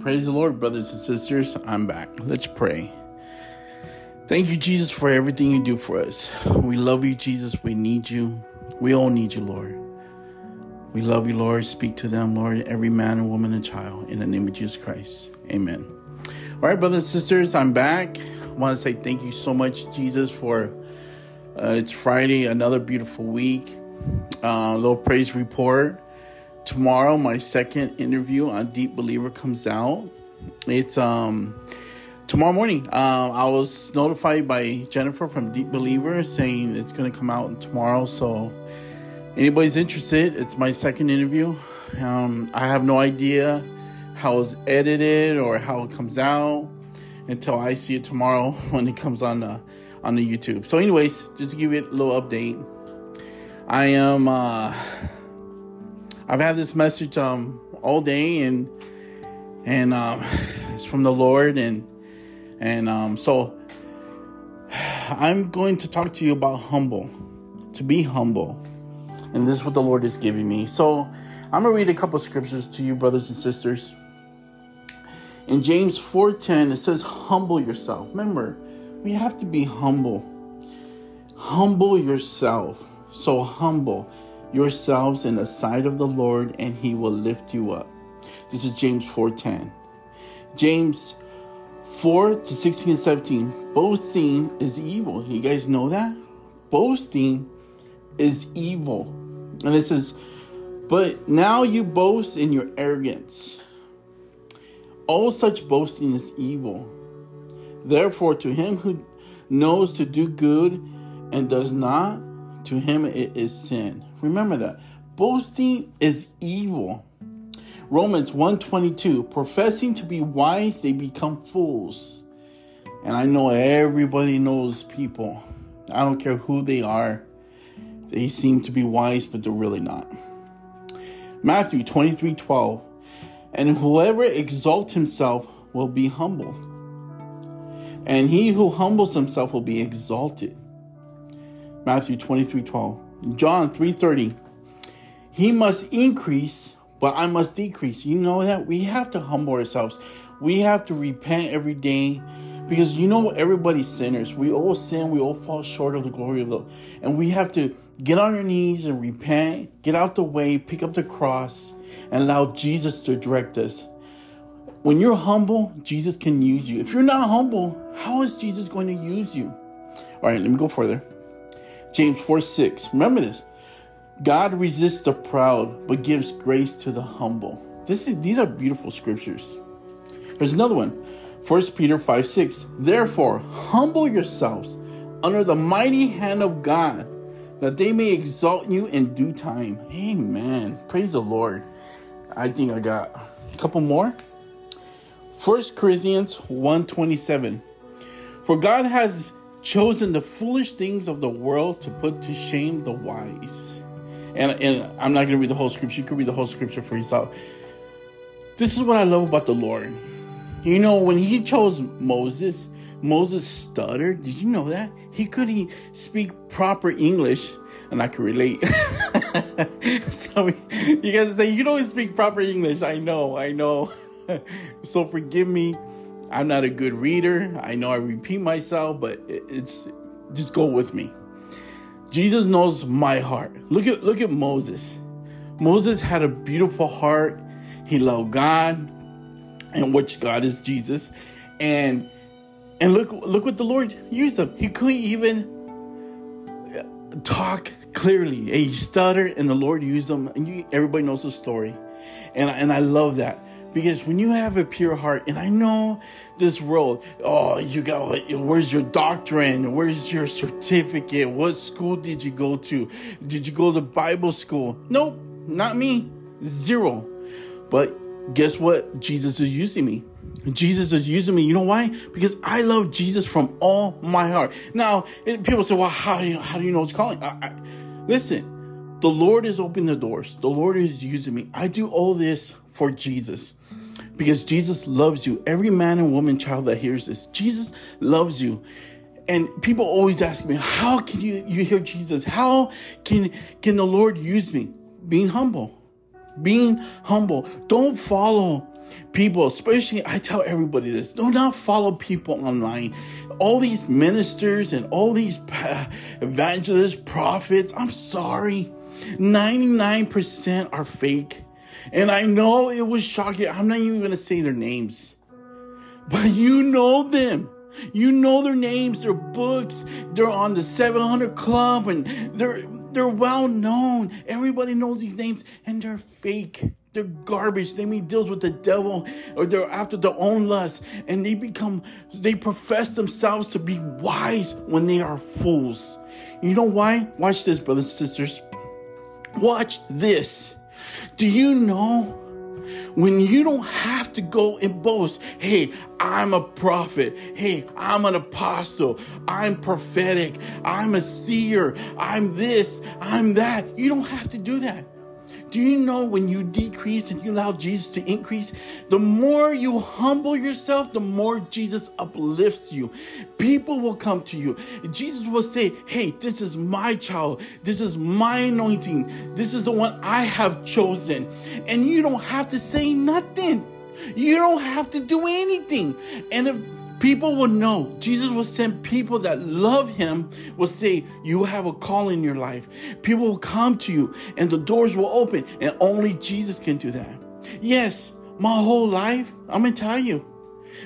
Praise the Lord, brothers and sisters. I'm back. Let's pray. Thank you, Jesus, for everything you do for us. We love you, Jesus. We need you. We all need you, Lord. We love you, Lord. Speak to them, Lord, every man and woman and child, in the name of Jesus Christ. Amen. All right, brothers and sisters, I'm back. I want to say thank you so much, Jesus, for uh, it's Friday, another beautiful week. Uh, little praise report. Tomorrow, my second interview on Deep Believer comes out. It's um tomorrow morning. Um, I was notified by Jennifer from Deep Believer saying it's going to come out tomorrow. So, anybody's interested, it's my second interview. Um, I have no idea how it's edited or how it comes out until I see it tomorrow when it comes on the on the YouTube. So, anyways, just to give you a little update, I am. Uh, I've had this message um all day and and um it's from the Lord and and um so I'm going to talk to you about humble to be humble. And this is what the Lord is giving me. So I'm gonna read a couple scriptures to you brothers and sisters. In James 4:10 it says humble yourself. Remember we have to be humble. Humble yourself. So humble yourselves in the sight of the Lord and he will lift you up. This is James 4:10. James 4 to 16 and 17. Boasting is evil. You guys know that? Boasting is evil. And it says, But now you boast in your arrogance. All such boasting is evil. Therefore, to him who knows to do good and does not, to him it is sin. Remember that. Boasting is evil. Romans 122, professing to be wise, they become fools. And I know everybody knows people. I don't care who they are. They seem to be wise, but they're really not. Matthew 23, 12. And whoever exalts himself will be humbled. And he who humbles himself will be exalted. Matthew 23, 12. John 3:30. He must increase, but I must decrease. You know that we have to humble ourselves. We have to repent every day because you know everybody's sinners. We all sin, we all fall short of the glory of the and we have to get on our knees and repent, get out the way, pick up the cross, and allow Jesus to direct us. When you're humble, Jesus can use you. If you're not humble, how is Jesus going to use you? All right, let me go further. James 4 6. Remember this. God resists the proud, but gives grace to the humble. This is these are beautiful scriptures. There's another one. 1 Peter 5 6. Therefore, humble yourselves under the mighty hand of God, that they may exalt you in due time. Amen. Praise the Lord. I think I got a couple more. 1 Corinthians 1 27. For God has chosen the foolish things of the world to put to shame the wise. And, and I'm not going to read the whole scripture. You can read the whole scripture for yourself. This is what I love about the Lord. You know, when he chose Moses, Moses stuttered. Did you know that? He couldn't speak proper English, and I can relate. so you guys say, You don't speak proper English. I know, I know. so forgive me I'm not a good reader. I know I repeat myself, but it's just go with me. Jesus knows my heart. Look at look at Moses. Moses had a beautiful heart. He loved God, and which God is Jesus. And and look look what the Lord used him. He couldn't even talk clearly. He stuttered, and the Lord used him. And you, everybody knows the story. And and I love that. Because when you have a pure heart, and I know this world, oh, you got, where's your doctrine? Where's your certificate? What school did you go to? Did you go to Bible school? Nope, not me. Zero. But guess what? Jesus is using me. Jesus is using me. You know why? Because I love Jesus from all my heart. Now, eh, people say, well, how, how do you know it's calling? I, I, listen, the Lord is opening the doors. The Lord is using me. I do all this for Jesus because Jesus loves you. Every man and woman, child that hears this, Jesus loves you. And people always ask me, how can you, you hear Jesus? How can, can the Lord use me? Being humble. Being humble. Don't follow People, especially, I tell everybody this do not follow people online. All these ministers and all these evangelists, prophets, I'm sorry, 99% are fake. And I know it was shocking. I'm not even going to say their names, but you know them. You know their names, their books. They're on the 700 Club, and they're they're well known. Everybody knows these names, and they're fake. They're garbage. They mean deals with the devil, or they're after their own lust, and they become they profess themselves to be wise when they are fools. You know why? Watch this, brothers and sisters. Watch this. Do you know when you don't have to go and boast, hey, I'm a prophet, hey, I'm an apostle, I'm prophetic, I'm a seer, I'm this, I'm that. You don't have to do that. Do you know when you decrease and you allow Jesus to increase, the more you humble yourself, the more Jesus uplifts you. People will come to you. Jesus will say, Hey, this is my child. This is my anointing. This is the one I have chosen. And you don't have to say nothing. You don't have to do anything. And if People will know. Jesus will send people that love him, will say, You have a call in your life. People will come to you and the doors will open, and only Jesus can do that. Yes, my whole life, I'm gonna tell you.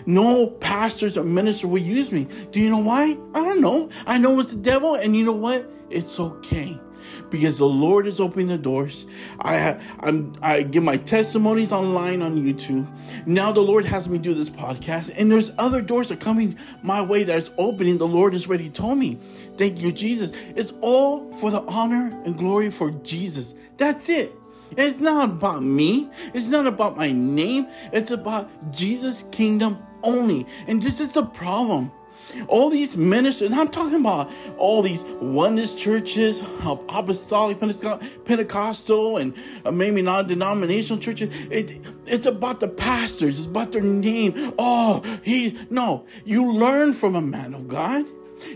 No pastors or minister will use me. Do you know why? I don't know. I know it's the devil, and you know what? It's okay because the Lord is opening the doors. I I'm, I give my testimonies online on YouTube. Now the Lord has me do this podcast, and there's other doors are coming my way that's opening. The Lord has already Told me, thank you, Jesus. It's all for the honor and glory for Jesus. That's it. It's not about me. It's not about my name. It's about Jesus' kingdom only. And this is the problem. All these ministers, I'm talking about all these oneness churches, apostolic, Pentecostal, and uh, maybe non denominational churches. It, it's about the pastors, it's about their name. Oh, he, no, you learn from a man of God.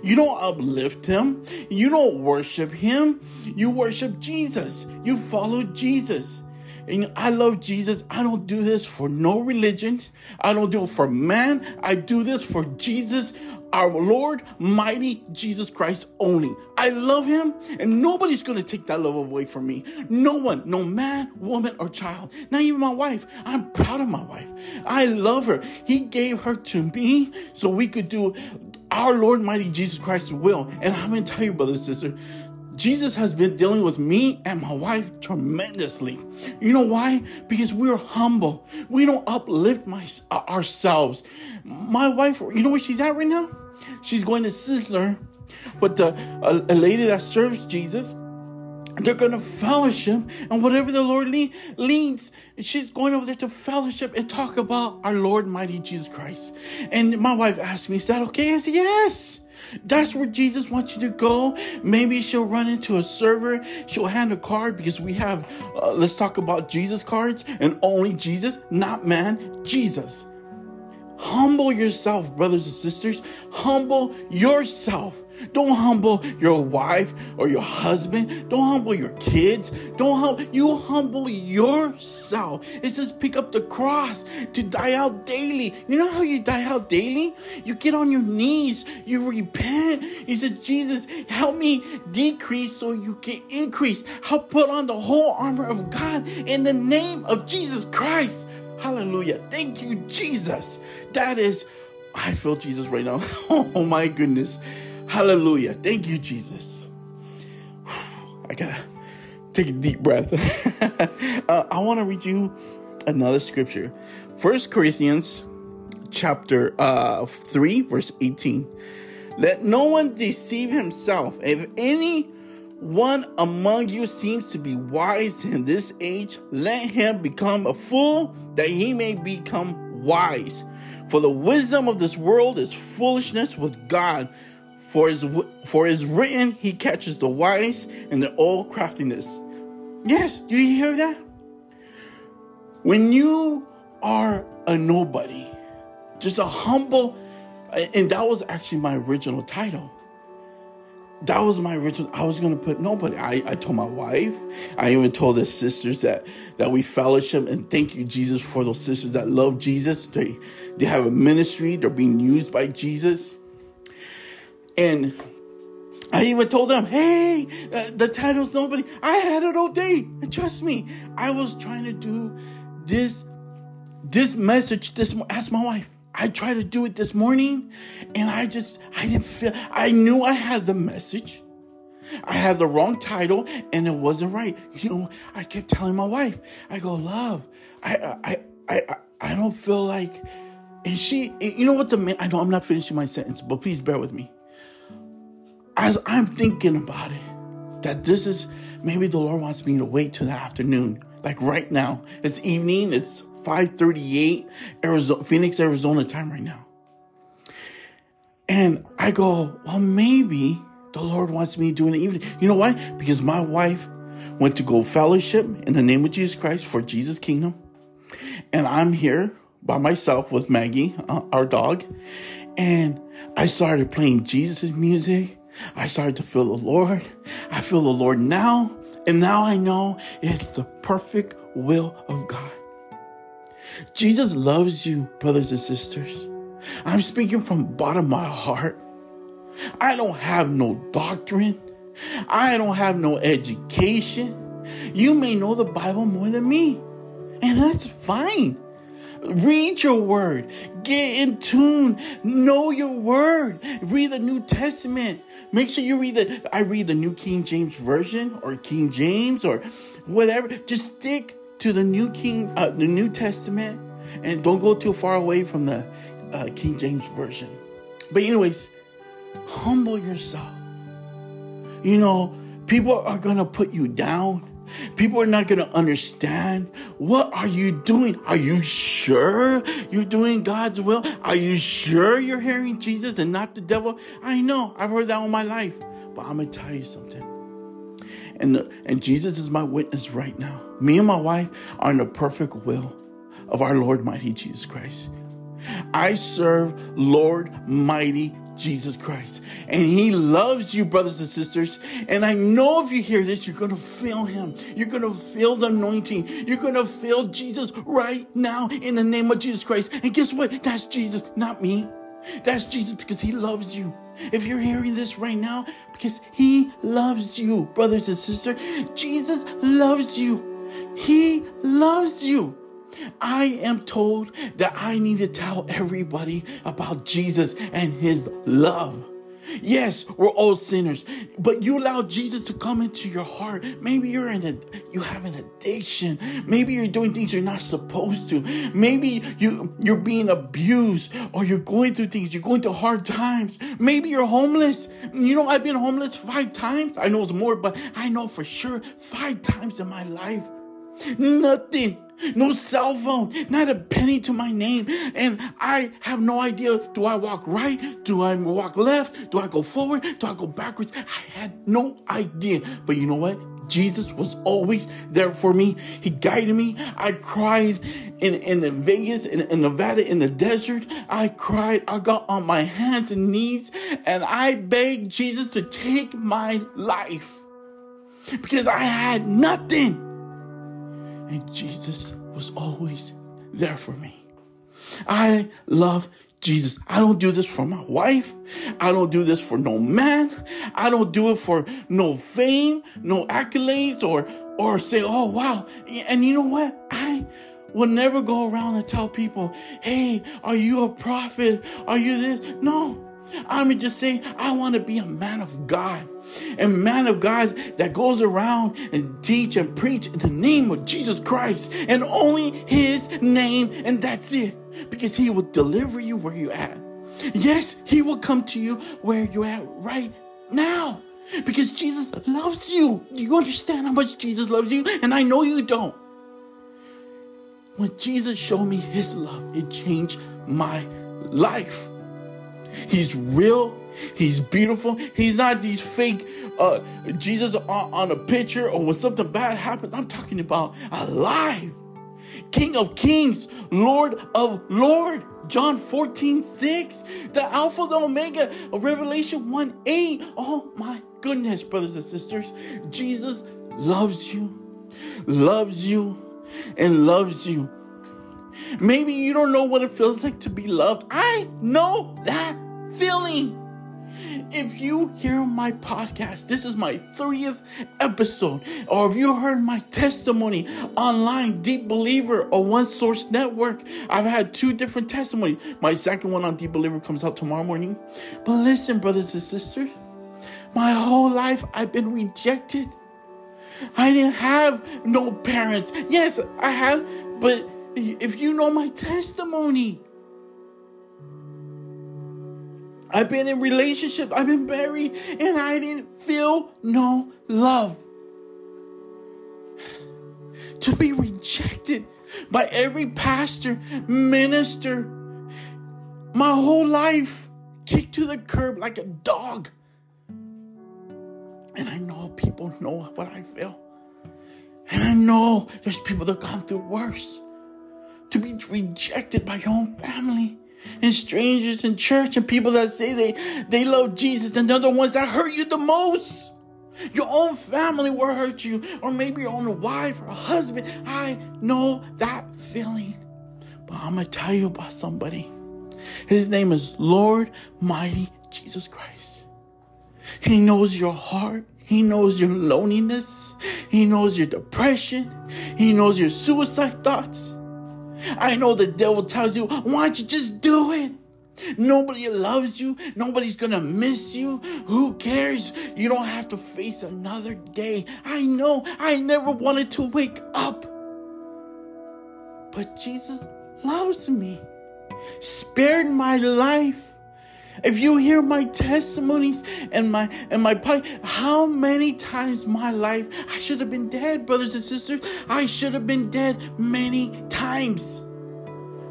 You don't uplift him. You don't worship him. You worship Jesus. You follow Jesus. And I love Jesus. I don't do this for no religion. I don't do it for man. I do this for Jesus our Lord, mighty Jesus Christ only. I love him, and nobody's to take that love away from me. No one, no man, woman, or child, not even my wife. I'm proud of my wife. I love her. He gave her to me so we could do our Lord, mighty Jesus Christ's will. And I'm to tell you, brother and sister, Jesus has been dealing with me and my wife tremendously. You know why? Because we're humble. We don't uplift my, uh, ourselves. My wife, you know where she's at right now? She's going to Sizzler with the, a, a lady that serves Jesus. They're going to fellowship, and whatever the Lord lead, leads, she's going over there to fellowship and talk about our Lord, mighty Jesus Christ. And my wife asked me, Is that okay? I said, Yes. That's where Jesus wants you to go. Maybe she'll run into a server. She'll hand a card because we have, uh, let's talk about Jesus cards and only Jesus, not man, Jesus. Humble yourself, brothers and sisters. Humble yourself. Don't humble your wife or your husband. Don't humble your kids. Don't humble. You humble yourself. It says pick up the cross to die out daily. You know how you die out daily? You get on your knees. You repent. You said, Jesus, help me decrease so you can increase. Help put on the whole armor of God in the name of Jesus Christ. Hallelujah. Thank you, Jesus. That is, I feel Jesus right now. oh my goodness. Hallelujah. Thank you, Jesus. I gotta take a deep breath. uh, I want to read you another scripture. First Corinthians chapter uh, 3, verse 18. Let no one deceive himself. If any one among you seems to be wise in this age, let him become a fool that he may become wise. For the wisdom of this world is foolishness with God. For is for is written, He catches the wise and the old craftiness. Yes, do you hear that? When you are a nobody, just a humble, and that was actually my original title. That was my original. I was gonna put nobody. I, I told my wife. I even told the sisters that that we fellowship and thank you Jesus for those sisters that love Jesus. They they have a ministry. They're being used by Jesus. And I even told them, hey, uh, the title's nobody. I had it all day. And trust me, I was trying to do this this message this ask my wife I tried to do it this morning and I just, I didn't feel, I knew I had the message. I had the wrong title and it wasn't right. You know, I kept telling my wife, I go, love, I, I, I, I, don't feel like, and she, you know what the, I know I'm not finishing my sentence, but please bear with me. As I'm thinking about it, that this is, maybe the Lord wants me to wait till the afternoon, like right now. It's evening, it's 538 Arizona, Phoenix, Arizona time right now. And I go, well, maybe the Lord wants me to do an evening. You know why? Because my wife went to go fellowship in the name of Jesus Christ for Jesus' kingdom. And I'm here by myself with Maggie, uh, our dog. And I started playing Jesus' music. I started to feel the Lord. I feel the Lord now. And now I know it's the perfect will of God. Jesus loves you, brothers and sisters. I'm speaking from bottom of my heart. I don't have no doctrine. I don't have no education. You may know the Bible more than me, and that's fine. Read your word. Get in tune. Know your word. Read the New Testament. Make sure you read the I read the New King James Version or King James or whatever. Just stick to the New King, uh, the New Testament, and don't go too far away from the uh, King James version. But anyways, humble yourself. You know, people are gonna put you down. People are not going to understand. What are you doing? Are you sure you're doing God's will? Are you sure you're hearing Jesus and not the devil? I know. I've heard that all my life. But I'm going to tell you something. And, the, and Jesus is my witness right now. Me and my wife are in the perfect will of our Lord mighty Jesus Christ. I serve Lord mighty Jesus Christ. And he loves you, brothers and sisters. And I know if you hear this, you're going to feel him. You're going to feel the anointing. You're going to feel Jesus right now in the name of Jesus Christ. And guess what? That's Jesus, not me. That's Jesus because he loves you. If you're hearing this right now, because he loves you, brothers and sisters, Jesus loves you. He loves you. I am told that I need to tell everybody about Jesus and his love. Yes, we're all sinners, but you allow Jesus to come into your heart. Maybe you're in a you have an addiction. Maybe you're doing things you're not supposed to. Maybe you you're being abused or you're going through things. You're going through hard times. Maybe you're homeless. You know, I've been homeless five times. I know it's more, but I know for sure five times in my life. Nothing no cell phone, not a penny to my name. And I have no idea do I walk right? Do I walk left? Do I go forward? Do I go backwards? I had no idea. But you know what? Jesus was always there for me. He guided me. I cried in, in Vegas, in, in Nevada, in the desert. I cried. I got on my hands and knees and I begged Jesus to take my life because I had nothing. And Jesus was always there for me. I love Jesus. I don't do this for my wife. I don't do this for no man. I don't do it for no fame, no accolades, or or say, oh wow. And you know what? I will never go around and tell people, hey, are you a prophet? Are you this? No. I'm just saying, I want to be a man of God. A man of God that goes around and teach and preach in the name of Jesus Christ and only his name, and that's it. Because he will deliver you where you're at. Yes, he will come to you where you're at right now. Because Jesus loves you. Do you understand how much Jesus loves you? And I know you don't. When Jesus showed me his love, it changed my life. He's real. He's beautiful. He's not these fake uh, Jesus on, on a picture or when something bad happens. I'm talking about alive. King of kings, Lord of Lord, John 14, 6, the Alpha, the Omega of Revelation 1 8. Oh my goodness, brothers and sisters. Jesus loves you, loves you, and loves you. Maybe you don't know what it feels like to be loved. I know that feeling. If you hear my podcast, this is my 30th episode, or if you heard my testimony online, Deep Believer or One Source Network, I've had two different testimonies. My second one on Deep Believer comes out tomorrow morning. But listen, brothers and sisters, my whole life I've been rejected. I didn't have no parents. Yes, I had, but if you know my testimony, I've been in relationships, I've been married, and I didn't feel no love. To be rejected by every pastor, minister, my whole life kicked to the curb like a dog. And I know people know what I feel. And I know there's people that gone through worse. To be rejected by your own family and strangers in church and people that say they, they love Jesus and they're the ones that hurt you the most. Your own family will hurt you, or maybe your own wife or husband. I know that feeling. But I'm going to tell you about somebody. His name is Lord Mighty Jesus Christ. He knows your heart. He knows your loneliness. He knows your depression. He knows your suicide thoughts. I know the devil tells you, why don't you just do it? Nobody loves you. Nobody's gonna miss you. Who cares? You don't have to face another day. I know I never wanted to wake up. But Jesus loves me, spared my life. If you hear my testimonies and my and my how many times my life I should have been dead, brothers and sisters. I should have been dead many times.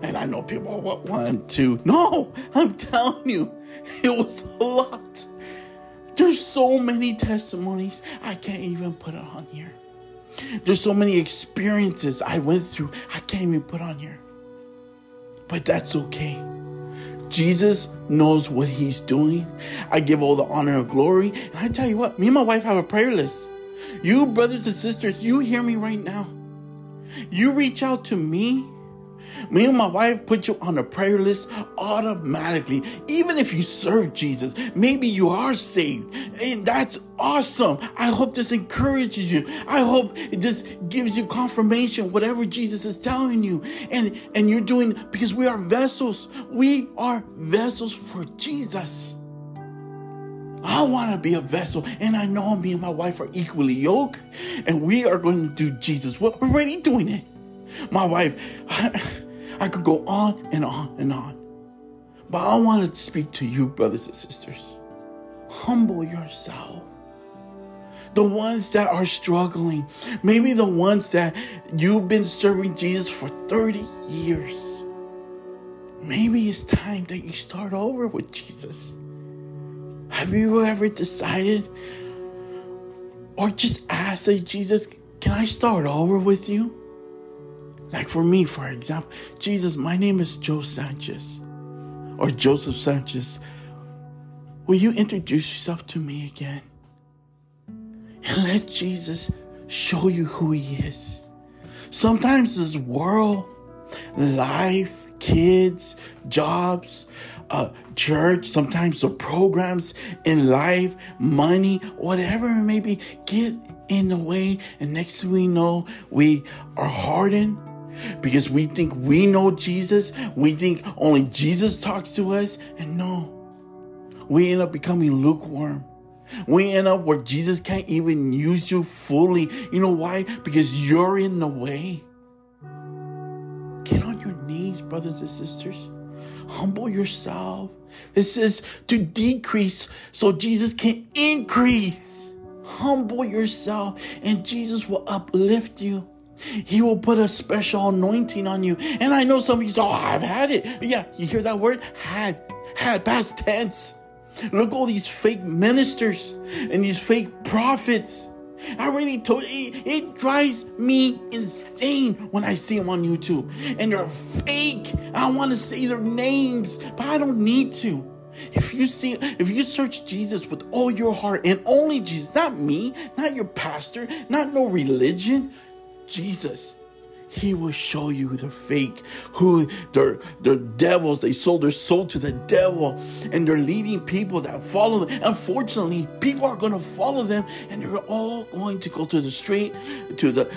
And I know people what one, two. No, I'm telling you, it was a lot. There's so many testimonies I can't even put it on here. There's so many experiences I went through I can't even put on here. But that's okay Jesus knows what he's doing. I give all the honor and glory. And I tell you what, me and my wife have a prayer list. You, brothers and sisters, you hear me right now. You reach out to me me and my wife put you on a prayer list automatically. Even if you serve Jesus, maybe you are saved. And that's awesome. I hope this encourages you. I hope it just gives you confirmation, whatever Jesus is telling you. And, and you're doing, because we are vessels. We are vessels for Jesus. I want to be a vessel, and I know me and my wife are equally yoked, and we are going to do Jesus. We're already doing it. My wife, I could go on and on and on. But I want to speak to you, brothers and sisters. Humble yourself. The ones that are struggling, maybe the ones that you've been serving Jesus for 30 years. Maybe it's time that you start over with Jesus. Have you ever decided or just asked, Jesus, can I start over with you? Like for me, for example, Jesus, my name is Joe Sanchez or Joseph Sanchez. Will you introduce yourself to me again? And let Jesus show you who he is. Sometimes this world, life, kids, jobs, uh, church, sometimes the programs in life, money, whatever it may be, get in the way. And next we know, we are hardened because we think we know Jesus. We think only Jesus talks to us. And no, we end up becoming lukewarm. We end up where Jesus can't even use you fully. You know why? Because you're in the way. Get on your knees, brothers and sisters. Humble yourself. It says to decrease so Jesus can increase. Humble yourself and Jesus will uplift you. He will put a special anointing on you. And I know some of you say, Oh, I've had it. Yeah, you hear that word? Had, had, past tense. Look all these fake ministers and these fake prophets. I really told it, it drives me insane when I see them on YouTube and they're fake. I want to say their names, but I don't need to. If you see, if you search Jesus with all your heart and only Jesus, not me, not your pastor, not no religion, Jesus, he will show you they're fake, who they're they're devils. They sold their soul to the devil, and they're leading people that follow them. Unfortunately, people are going to follow them, and they're all going to go to the street, to the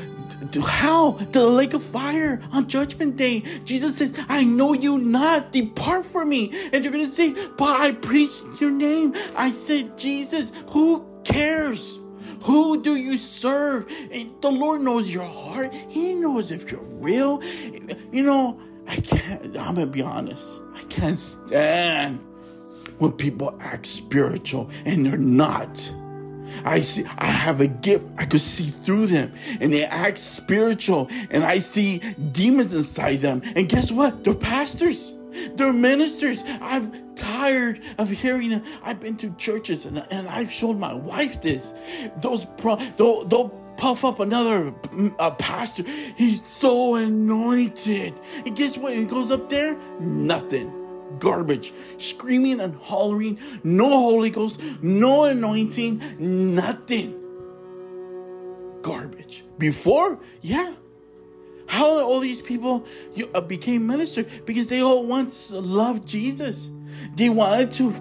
to hell, to the lake of fire on judgment day. Jesus says, I know you not, depart from me. And you're gonna say, But I preached your name. I said, Jesus, who cares? Who do you serve? And the Lord knows your heart. He knows if you're real. You know, I can't, I'm gonna be honest. I can't stand when people act spiritual and they're not. I see I have a gift. I could see through them and they act spiritual and I see demons inside them. And guess what? They're pastors. They're ministers. I'm tired of hearing it. I've been to churches and, and I've showed my wife this. Those pro, they'll, they'll puff up another uh, pastor. He's so anointed. And guess what? He goes up there, nothing. Garbage, screaming and hollering, no Holy Ghost, no anointing, nothing. Garbage. Before, yeah, how all these people uh, became ministers? Because they all once loved Jesus. They wanted to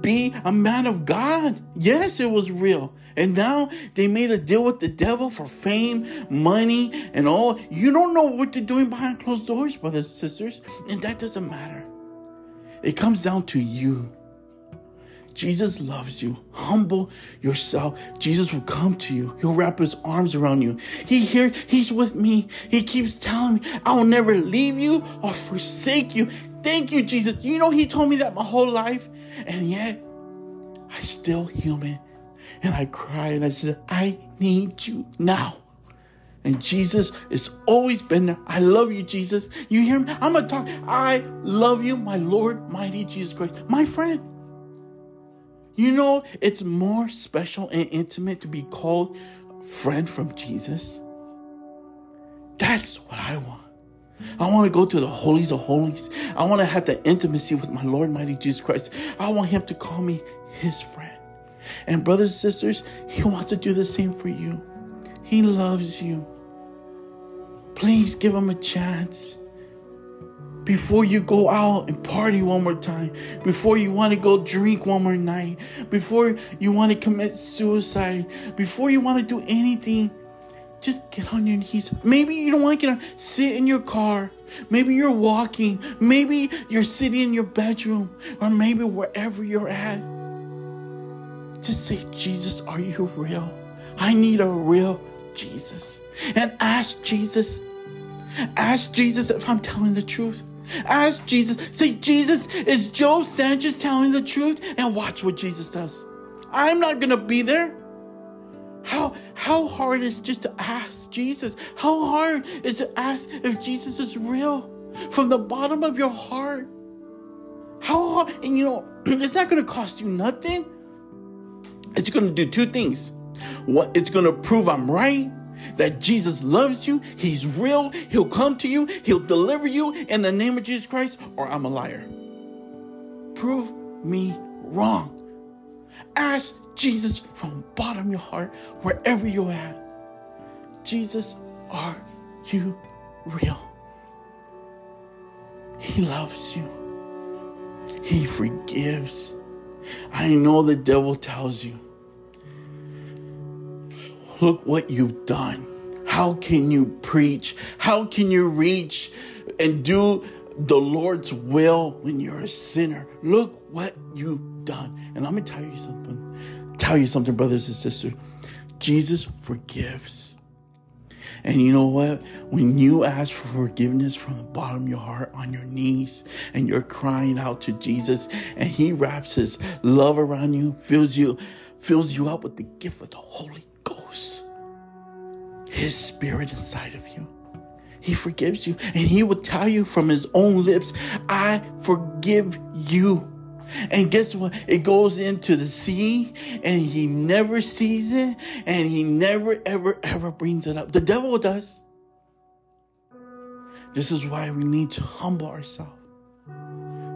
be a man of God. Yes, it was real. And now they made a deal with the devil for fame, money, and all. You don't know what they're doing behind closed doors, brothers and sisters. And that doesn't matter. It comes down to you. Jesus loves you. Humble yourself. Jesus will come to you. He'll wrap his arms around you. He here, he's with me. He keeps telling me, I will never leave you or forsake you. Thank you, Jesus. You know, he told me that my whole life. And yet, I still human. And I cry and I said, I need you now. And Jesus has always been there. I love you, Jesus. You hear me? I'm to talk. I love you, my Lord, mighty Jesus Christ, my friend. You know, it's more special and intimate to be called friend from Jesus. That's what I want. I want to go to the holies of holies. I want to have the intimacy with my Lord, mighty Jesus Christ. I want Him to call me His friend. And, brothers and sisters, He wants to do the same for you. He loves you. Please give Him a chance before you go out and party one more time, before you want to go drink one more night, before you want to commit suicide, before you want to do anything, just get on your knees. Maybe you don't want to get on, sit in your car. Maybe you're walking. Maybe you're sitting in your bedroom, or maybe wherever you're at. Just say, Jesus, are you real? I need a real Jesus. And ask Jesus, ask Jesus if I'm telling the truth. Ask Jesus. Say, Jesus, is Joe Sanchez telling the truth? And watch what Jesus does. I'm not going to be there. How, how hard is just to ask Jesus? How hard is to ask if Jesus is real from the bottom of your heart? How hard, and you know, it's not going to cost you nothing. It's going to do two things. What it's going to prove I'm right that Jesus loves you, He's real, He'll come to you, He'll deliver you in the name of Jesus Christ, or I'm a liar. Prove me wrong. Ask Jesus from bottom of your heart, wherever you're at. Jesus, are you real? He loves you. He forgives. I know the devil tells you Look what you've done. How can you preach? How can you reach and do the Lord's will when you're a sinner? Look what you've done. And I'm going to tell you something. Tell you something, brothers and sisters. Jesus forgives. And you know what? When you ask for forgiveness from the bottom of your heart on your knees and you're crying out to Jesus and he wraps his love around you, fills you, fills you up with the gift of the Holy his spirit inside of you. He forgives you and he will tell you from his own lips, I forgive you. And guess what? It goes into the sea and he never sees it and he never, ever, ever brings it up. The devil does. This is why we need to humble ourselves.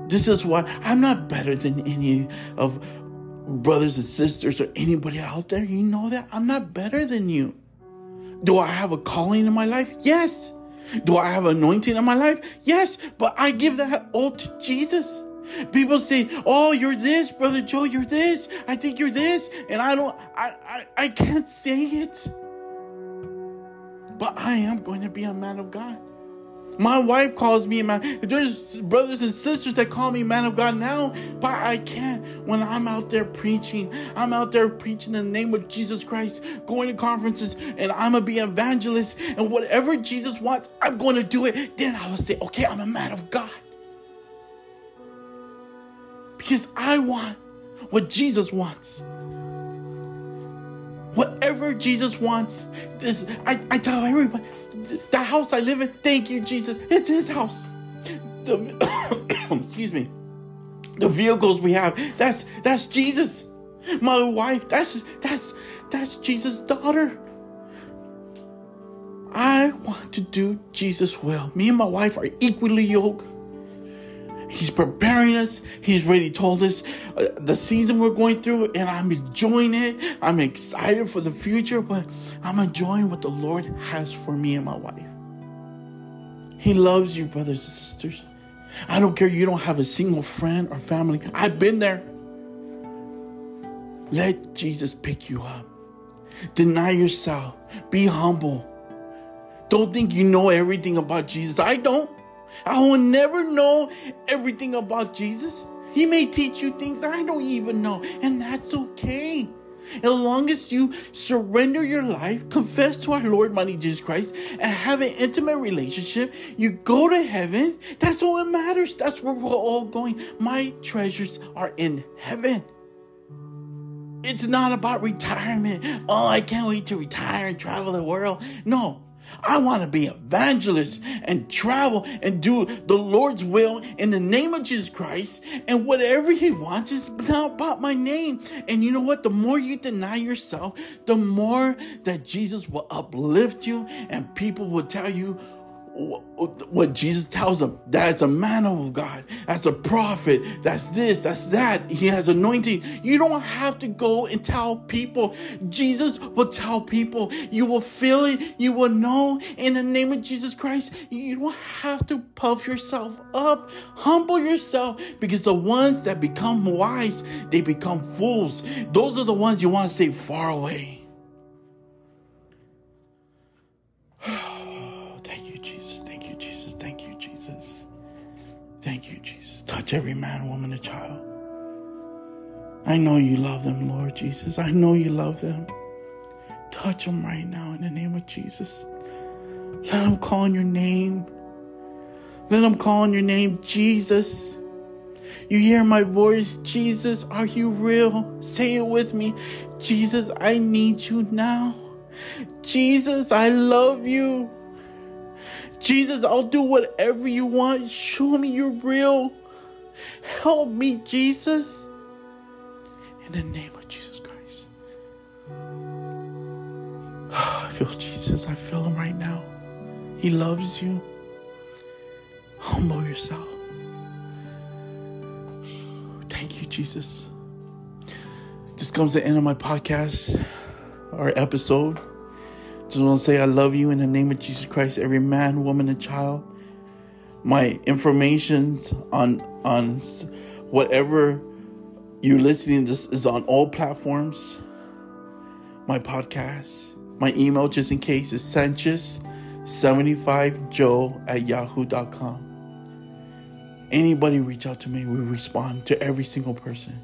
This is why I'm not better than any of brothers and sisters or anybody out there. You know that I'm not better than you. Do I have a calling in my life? Yes. Do I have anointing in my life? Yes. But I give that all to Jesus. People say, "Oh, you're this, brother Joe. You're this. I think you're this," and I don't. I I, I can't say it. But I am going to be a man of God. My wife calls me a man. There's brothers and sisters that call me man of God now, but I can't when I'm out there preaching. I'm out there preaching in the name of Jesus Christ, going to conferences, and I'm gonna be an evangelist. And whatever Jesus wants, I'm going to do it. Then I will say, okay, I'm a man of God. Because I want what Jesus wants. Whatever Jesus wants, this I, I tell everybody the house I live in, thank you, Jesus. It's his house. The, excuse me. The vehicles we have, that's that's Jesus. My wife, that's that's that's Jesus' daughter. I want to do Jesus' will. Me and my wife are equally yoked. He's preparing us. He's already told us uh, the season we're going through, and I'm enjoying it. I'm excited for the future, but I'm enjoying what the Lord has for me and my wife. He loves you, brothers and sisters. I don't care you don't have a single friend or family. I've been there. Let Jesus pick you up. Deny yourself. Be humble. Don't think you know everything about Jesus. I don't. I will never know everything about Jesus. He may teach you things I don't even know, and that's okay. As long as you surrender your life, confess to our Lord, mighty Jesus Christ, and have an intimate relationship, you go to heaven. That's all that matters. That's where we're all going. My treasures are in heaven. It's not about retirement. Oh, I can't wait to retire and travel the world. No, I want to be evangelist and travel and do the Lord's will in the name of Jesus Christ. And whatever He wants is not about my name. And you know what? The more you deny yourself, the more that Jesus will uplift you and people will tell you, what Jesus tells them. That's a man of God. That's a prophet. That's this. That's that. He has anointing. You don't have to go and tell people. Jesus will tell people. You will feel it. You will know in the name of Jesus Christ. You don't have to puff yourself up. Humble yourself because the ones that become wise, they become fools. Those are the ones you want to stay far away. Thank you, Jesus. Touch every man, woman, and child. I know you love them, Lord Jesus. I know you love them. Touch them right now in the name of Jesus. Let them call on your name. Let them call on your name, Jesus. You hear my voice, Jesus, are you real? Say it with me. Jesus, I need you now. Jesus, I love you. Jesus, I'll do whatever you want. Show me you're real. Help me, Jesus. In the name of Jesus Christ. I feel Jesus. I feel him right now. He loves you. Humble yourself. Thank you, Jesus. This comes the end of my podcast or episode. Want to say I love you in the name of Jesus Christ, every man, woman, and child. My information on on whatever you're listening this is on all platforms. My podcast, my email, just in case, is Sanchez75Joe at yahoo.com. Anybody reach out to me, we respond to every single person.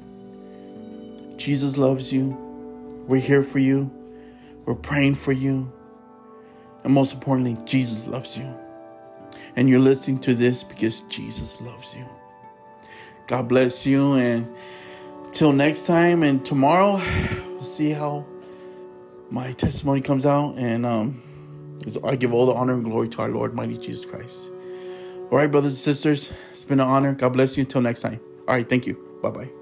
Jesus loves you. We're here for you. We're praying for you. And most importantly, Jesus loves you. And you're listening to this because Jesus loves you. God bless you. And till next time and tomorrow, we'll see how my testimony comes out. And um, I give all the honor and glory to our Lord, mighty Jesus Christ. All right, brothers and sisters, it's been an honor. God bless you. Until next time. All right, thank you. Bye bye.